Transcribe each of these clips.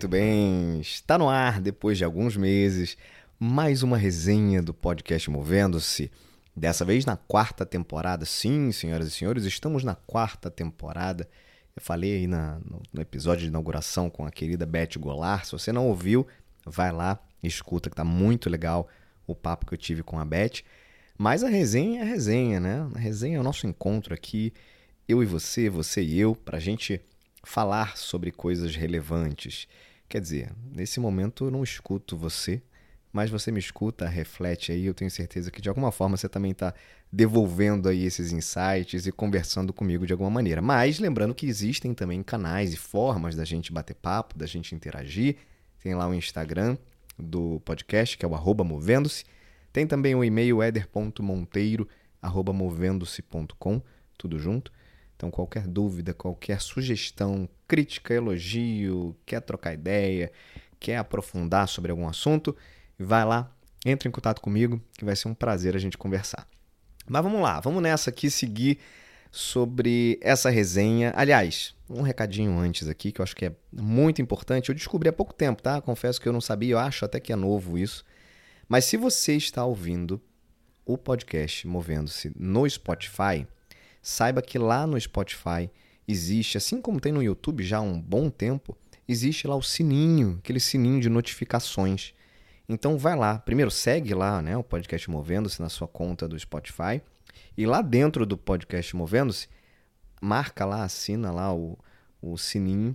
Muito bem, está no ar depois de alguns meses mais uma resenha do podcast Movendo-se. Dessa vez na quarta temporada. Sim, senhoras e senhores, estamos na quarta temporada. Eu falei aí na, no, no, episódio de inauguração com a querida Beth Golar. Se você não ouviu, vai lá, escuta, que tá muito legal o papo que eu tive com a Beth. Mas a resenha é a resenha, né? A resenha é o nosso encontro aqui, eu e você, você e eu, pra gente falar sobre coisas relevantes. Quer dizer, nesse momento eu não escuto você, mas você me escuta, reflete aí, eu tenho certeza que de alguma forma você também está devolvendo aí esses insights e conversando comigo de alguma maneira. Mas lembrando que existem também canais e formas da gente bater papo, da gente interagir. Tem lá o Instagram do podcast, que é o movendo-se. Tem também o e-mail eder.monteiro, arroba movendo-se.com, tudo junto. Então, qualquer dúvida, qualquer sugestão, crítica, elogio, quer trocar ideia, quer aprofundar sobre algum assunto, vai lá, entre em contato comigo, que vai ser um prazer a gente conversar. Mas vamos lá, vamos nessa aqui seguir sobre essa resenha. Aliás, um recadinho antes aqui que eu acho que é muito importante. Eu descobri há pouco tempo, tá? Confesso que eu não sabia, eu acho até que é novo isso. Mas se você está ouvindo o podcast Movendo-se no Spotify, saiba que lá no Spotify existe, assim como tem no YouTube já há um bom tempo, existe lá o sininho, aquele sininho de notificações. Então vai lá, primeiro segue lá, né, o podcast Movendo-se na sua conta do Spotify e lá dentro do podcast Movendo-se, marca lá, assina lá o, o sininho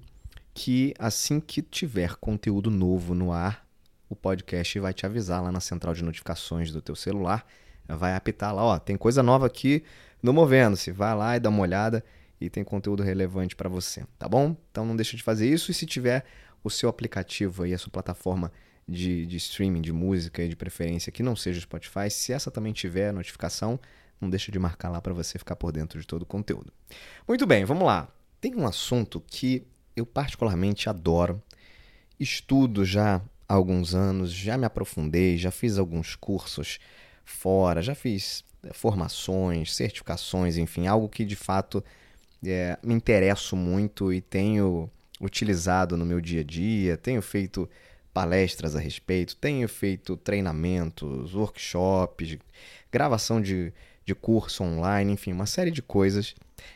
que assim que tiver conteúdo novo no ar, o podcast vai te avisar lá na central de notificações do teu celular, vai apitar lá, ó, tem coisa nova aqui no Movendo-se. Vai lá e dá uma olhada e tem conteúdo relevante para você, tá bom? Então não deixa de fazer isso e se tiver o seu aplicativo aí, a sua plataforma de, de streaming de música e de preferência que não seja o Spotify, se essa também tiver notificação, não deixa de marcar lá para você ficar por dentro de todo o conteúdo. Muito bem, vamos lá. Tem um assunto que eu particularmente adoro, estudo já há alguns anos, já me aprofundei, já fiz alguns cursos fora, já fiz formações, certificações, enfim, algo que de fato é, me interesso muito e tenho utilizado no meu dia a dia, tenho feito palestras a respeito, tenho feito treinamentos, workshops, gravação de, de curso online, enfim, uma série de coisas.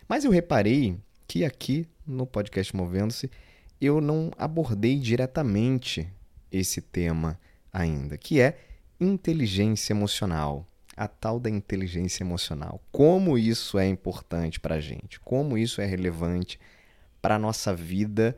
Mas eu reparei que aqui no podcast Movendo-se eu não abordei diretamente esse tema ainda, que é inteligência emocional a tal da inteligência emocional. Como isso é importante para a gente, como isso é relevante para a nossa vida,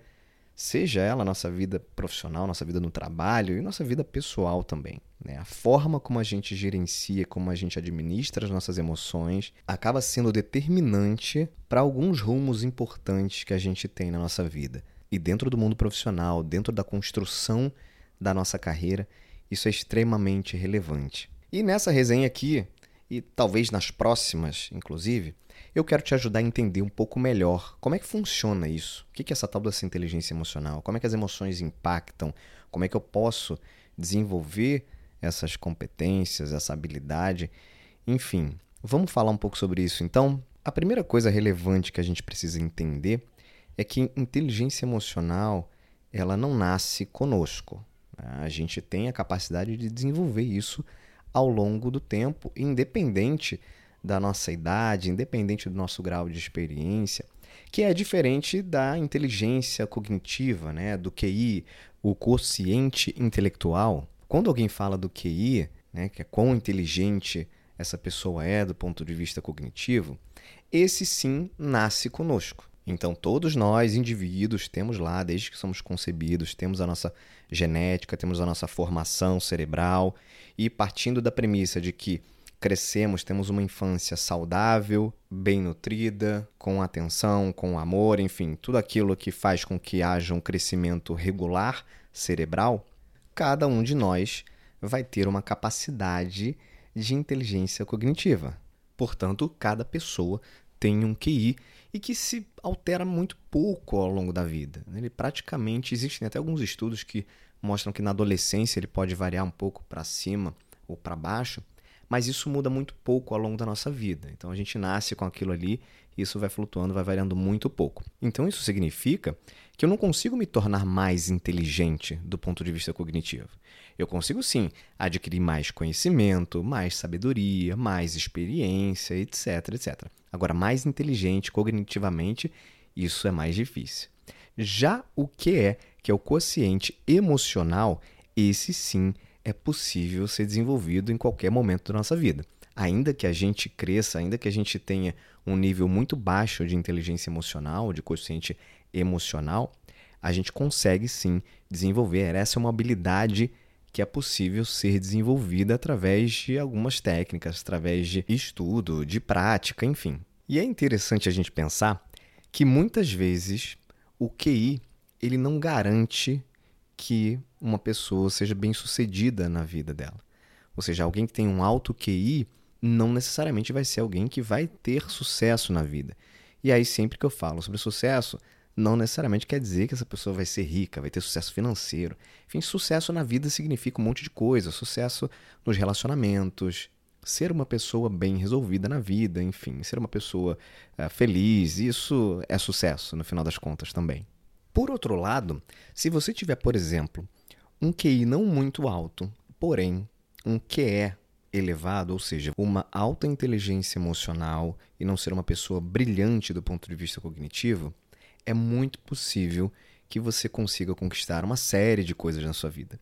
seja ela nossa vida profissional, nossa vida no trabalho e nossa vida pessoal também. Né? A forma como a gente gerencia, como a gente administra as nossas emoções, acaba sendo determinante para alguns rumos importantes que a gente tem na nossa vida. E dentro do mundo profissional, dentro da construção da nossa carreira, isso é extremamente relevante. E nessa resenha aqui, e talvez nas próximas, inclusive, eu quero te ajudar a entender um pouco melhor como é que funciona isso. O que é essa tal dessa inteligência emocional? Como é que as emoções impactam? Como é que eu posso desenvolver essas competências, essa habilidade? Enfim, vamos falar um pouco sobre isso. Então, a primeira coisa relevante que a gente precisa entender é que inteligência emocional ela não nasce conosco. A gente tem a capacidade de desenvolver isso ao longo do tempo, independente da nossa idade, independente do nosso grau de experiência, que é diferente da inteligência cognitiva, né, do QI, o quociente intelectual. Quando alguém fala do QI, né, que é quão inteligente essa pessoa é do ponto de vista cognitivo, esse sim nasce conosco. Então, todos nós, indivíduos, temos lá, desde que somos concebidos, temos a nossa genética, temos a nossa formação cerebral, e partindo da premissa de que crescemos, temos uma infância saudável, bem nutrida, com atenção, com amor, enfim, tudo aquilo que faz com que haja um crescimento regular cerebral, cada um de nós vai ter uma capacidade de inteligência cognitiva. Portanto, cada pessoa tem um QI e que se altera muito pouco ao longo da vida. Ele praticamente existem até alguns estudos que mostram que na adolescência ele pode variar um pouco para cima ou para baixo, mas isso muda muito pouco ao longo da nossa vida. Então a gente nasce com aquilo ali e isso vai flutuando, vai variando muito pouco. Então isso significa que eu não consigo me tornar mais inteligente do ponto de vista cognitivo. Eu consigo sim adquirir mais conhecimento, mais sabedoria, mais experiência, etc, etc. Agora, mais inteligente cognitivamente, isso é mais difícil. Já o que é, que é o quociente emocional, esse sim é possível ser desenvolvido em qualquer momento da nossa vida. Ainda que a gente cresça, ainda que a gente tenha um nível muito baixo de inteligência emocional, de quociente emocional, a gente consegue sim desenvolver. Essa é uma habilidade que é possível ser desenvolvida através de algumas técnicas, através de estudo, de prática, enfim. E é interessante a gente pensar que muitas vezes o QI ele não garante que uma pessoa seja bem-sucedida na vida dela. Ou seja, alguém que tem um alto QI não necessariamente vai ser alguém que vai ter sucesso na vida. E aí sempre que eu falo sobre sucesso, não necessariamente quer dizer que essa pessoa vai ser rica, vai ter sucesso financeiro. Enfim, sucesso na vida significa um monte de coisa. Sucesso nos relacionamentos, ser uma pessoa bem resolvida na vida, enfim, ser uma pessoa uh, feliz. Isso é sucesso, no final das contas, também. Por outro lado, se você tiver, por exemplo, um QI não muito alto, porém um QE elevado, ou seja, uma alta inteligência emocional e não ser uma pessoa brilhante do ponto de vista cognitivo, é muito possível que você consiga conquistar uma série de coisas na sua vida.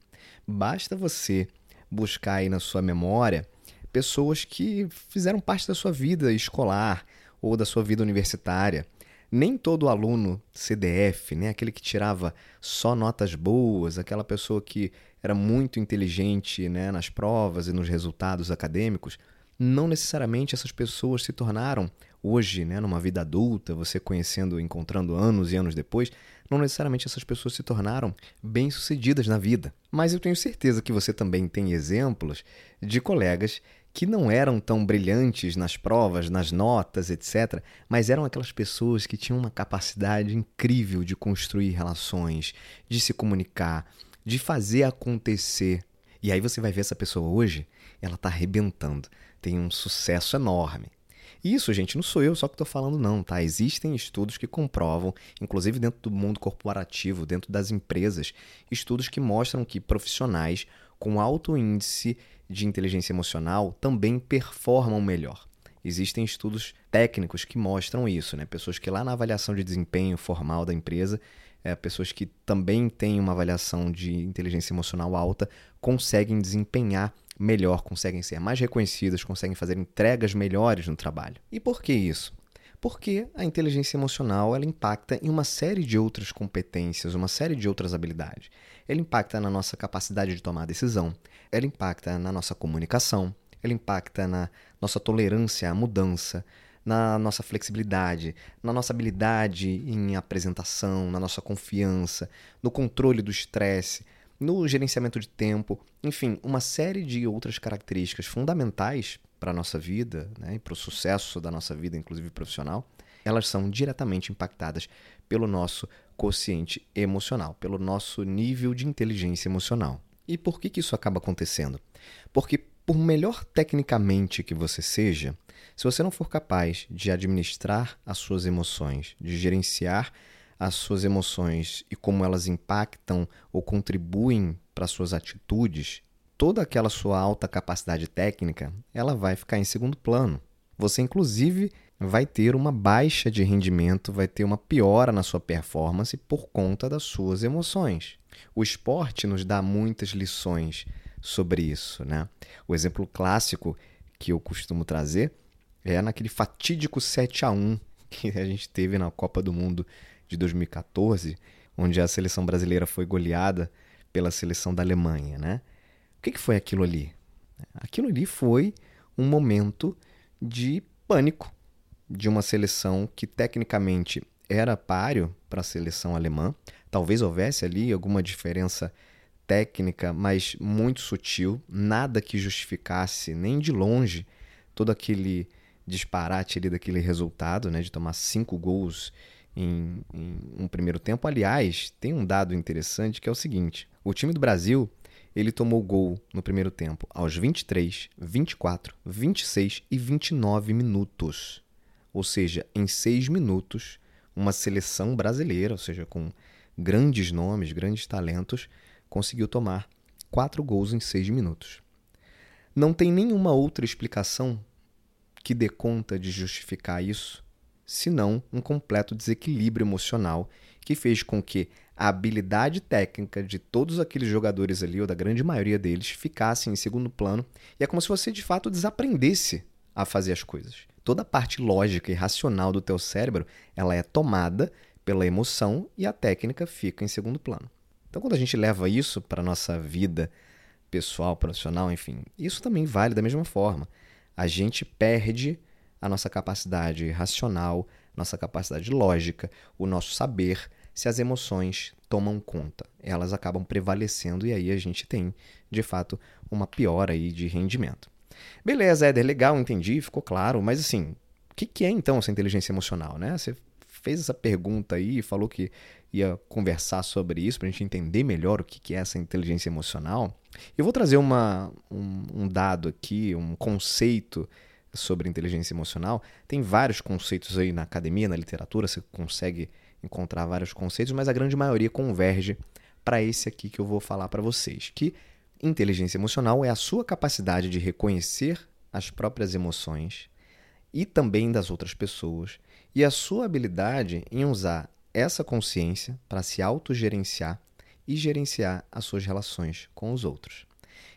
Basta você buscar aí na sua memória pessoas que fizeram parte da sua vida escolar ou da sua vida universitária. Nem todo aluno CDF, né, aquele que tirava só notas boas, aquela pessoa que era muito inteligente né, nas provas e nos resultados acadêmicos, não necessariamente essas pessoas se tornaram hoje, né, numa vida adulta, você conhecendo, encontrando anos e anos depois, não necessariamente essas pessoas se tornaram bem-sucedidas na vida. Mas eu tenho certeza que você também tem exemplos de colegas que não eram tão brilhantes nas provas, nas notas, etc., mas eram aquelas pessoas que tinham uma capacidade incrível de construir relações, de se comunicar, de fazer acontecer. E aí você vai ver essa pessoa hoje, ela está arrebentando, tem um sucesso enorme. Isso, gente, não sou eu só que estou falando, não, tá? Existem estudos que comprovam, inclusive dentro do mundo corporativo, dentro das empresas, estudos que mostram que profissionais com alto índice de inteligência emocional também performam melhor. Existem estudos técnicos que mostram isso, né? Pessoas que lá na avaliação de desempenho formal da empresa, é, pessoas que também têm uma avaliação de inteligência emocional alta, conseguem desempenhar melhor, conseguem ser mais reconhecidas, conseguem fazer entregas melhores no trabalho. E por que isso? Porque a inteligência emocional ela impacta em uma série de outras competências, uma série de outras habilidades. Ela impacta na nossa capacidade de tomar decisão, ela impacta na nossa comunicação, ela impacta na nossa tolerância à mudança, na nossa flexibilidade, na nossa habilidade em apresentação, na nossa confiança, no controle do estresse, no gerenciamento de tempo, enfim, uma série de outras características fundamentais para a nossa vida né, e para o sucesso da nossa vida, inclusive profissional, elas são diretamente impactadas pelo nosso quociente emocional, pelo nosso nível de inteligência emocional. E por que, que isso acaba acontecendo? Porque, por melhor tecnicamente que você seja, se você não for capaz de administrar as suas emoções, de gerenciar as suas emoções e como elas impactam ou contribuem para suas atitudes, toda aquela sua alta capacidade técnica, ela vai ficar em segundo plano. Você inclusive vai ter uma baixa de rendimento, vai ter uma piora na sua performance por conta das suas emoções. O esporte nos dá muitas lições sobre isso, né? O exemplo clássico que eu costumo trazer é naquele fatídico 7 a 1 que a gente teve na Copa do Mundo de 2014, onde a seleção brasileira foi goleada pela seleção da Alemanha, né? O que, foi aquilo ali? Aquilo ali foi um momento de pânico de uma seleção que tecnicamente era páreo para a seleção alemã. Talvez houvesse ali alguma diferença técnica, mas muito sutil, nada que justificasse nem de longe todo aquele disparate ali daquele resultado, né, de tomar cinco gols em, em um primeiro tempo. Aliás, tem um dado interessante que é o seguinte: o time do Brasil ele tomou gol no primeiro tempo aos 23, 24, 26 e 29 minutos. Ou seja, em seis minutos, uma seleção brasileira, ou seja, com grandes nomes, grandes talentos, conseguiu tomar quatro gols em seis minutos. Não tem nenhuma outra explicação que dê conta de justificar isso, senão um completo desequilíbrio emocional que fez com que a habilidade técnica de todos aqueles jogadores ali, ou da grande maioria deles, ficasse em segundo plano. E é como se você de fato desaprendesse a fazer as coisas. Toda a parte lógica e racional do teu cérebro, ela é tomada pela emoção e a técnica fica em segundo plano. Então, quando a gente leva isso para nossa vida pessoal, profissional, enfim, isso também vale da mesma forma. A gente perde a nossa capacidade racional, nossa capacidade lógica, o nosso saber se as emoções tomam conta. Elas acabam prevalecendo e aí a gente tem, de fato, uma piora aí de rendimento. Beleza, Éder, legal, entendi, ficou claro, mas assim, o que, que é então essa inteligência emocional, né? Você fez essa pergunta aí e falou que ia conversar sobre isso para a gente entender melhor o que, que é essa inteligência emocional. Eu vou trazer uma, um, um dado aqui, um conceito sobre inteligência emocional. Tem vários conceitos aí na academia, na literatura, você consegue encontrar vários conceitos, mas a grande maioria converge para esse aqui que eu vou falar para vocês, que inteligência emocional é a sua capacidade de reconhecer as próprias emoções e também das outras pessoas, e a sua habilidade em usar essa consciência para se autogerenciar e gerenciar as suas relações com os outros.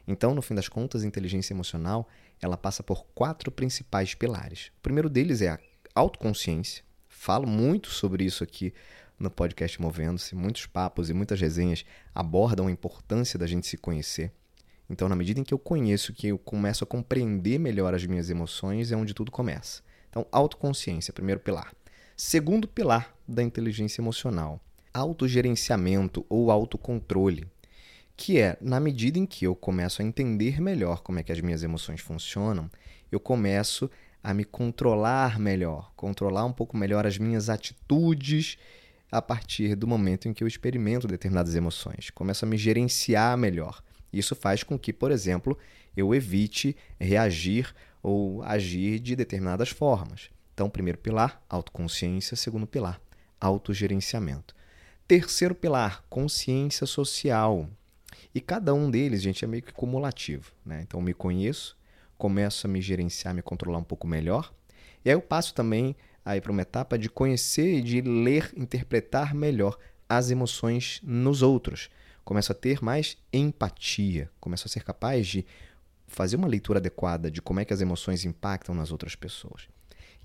Então, no fim das contas, inteligência emocional ela passa por quatro principais pilares. O primeiro deles é a autoconsciência, falo muito sobre isso aqui no podcast Movendo-se. Muitos papos e muitas resenhas abordam a importância da gente se conhecer. Então, na medida em que eu conheço, que eu começo a compreender melhor as minhas emoções, é onde tudo começa. Então, autoconsciência, primeiro pilar. Segundo pilar da inteligência emocional, autogerenciamento ou autocontrole, que é na medida em que eu começo a entender melhor como é que as minhas emoções funcionam, eu começo a me controlar melhor, controlar um pouco melhor as minhas atitudes a partir do momento em que eu experimento determinadas emoções. Começo a me gerenciar melhor. Isso faz com que, por exemplo, eu evite reagir ou agir de determinadas formas. Então, primeiro pilar, autoconsciência. Segundo pilar, autogerenciamento. Terceiro pilar, consciência social. E cada um deles, gente, é meio que cumulativo. Né? Então, me conheço, começo a me gerenciar, me controlar um pouco melhor. E aí eu passo também aí para uma etapa de conhecer e de ler, interpretar melhor as emoções nos outros. Começo a ter mais empatia, começo a ser capaz de fazer uma leitura adequada de como é que as emoções impactam nas outras pessoas.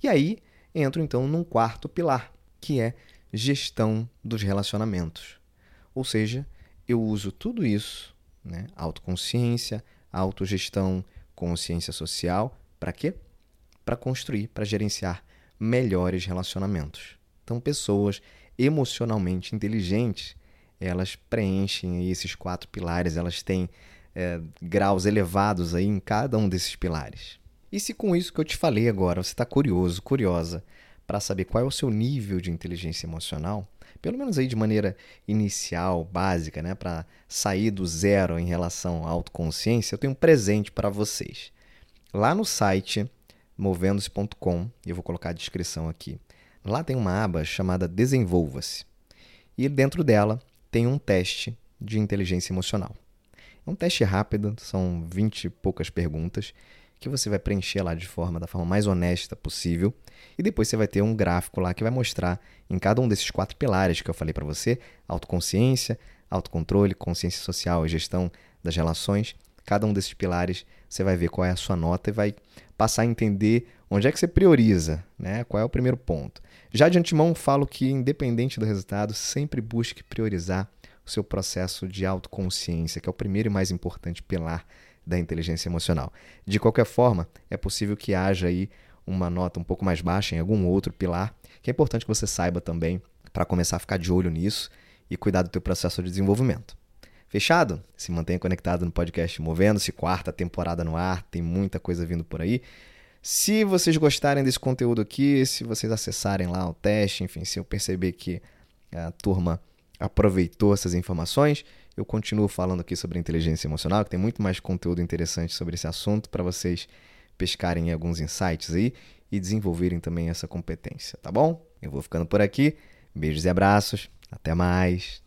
E aí entro então num quarto pilar, que é gestão dos relacionamentos. Ou seja, eu uso tudo isso, né? autoconsciência, autogestão, consciência social, para quê? Para construir, para gerenciar melhores relacionamentos. Então, pessoas emocionalmente inteligentes, elas preenchem esses quatro pilares, elas têm é, graus elevados aí em cada um desses pilares. E se com isso que eu te falei agora você está curioso, curiosa para saber qual é o seu nível de inteligência emocional, pelo menos aí de maneira inicial, básica, né, para sair do zero em relação à autoconsciência, eu tenho um presente para vocês. Lá no site movendo-se.com, eu vou colocar a descrição aqui. Lá tem uma aba chamada Desenvolva-se. E dentro dela tem um teste de inteligência emocional. É um teste rápido, são 20 e poucas perguntas que você vai preencher lá de forma da forma mais honesta possível. E depois você vai ter um gráfico lá que vai mostrar em cada um desses quatro pilares que eu falei para você: autoconsciência, autocontrole, consciência social e gestão das relações. Cada um desses pilares você vai ver qual é a sua nota e vai passar a entender onde é que você prioriza, né? Qual é o primeiro ponto. Já de antemão falo que independente do resultado, sempre busque priorizar o seu processo de autoconsciência, que é o primeiro e mais importante pilar da inteligência emocional. De qualquer forma, é possível que haja aí uma nota um pouco mais baixa em algum outro pilar, que é importante que você saiba também para começar a ficar de olho nisso e cuidar do teu processo de desenvolvimento. Fechado? Se mantenha conectado no podcast Movendo-se, quarta temporada no ar, tem muita coisa vindo por aí. Se vocês gostarem desse conteúdo aqui, se vocês acessarem lá o teste, enfim, se eu perceber que a turma aproveitou essas informações, eu continuo falando aqui sobre inteligência emocional, que tem muito mais conteúdo interessante sobre esse assunto para vocês pescarem alguns insights aí e desenvolverem também essa competência, tá bom? Eu vou ficando por aqui. Beijos e abraços. Até mais.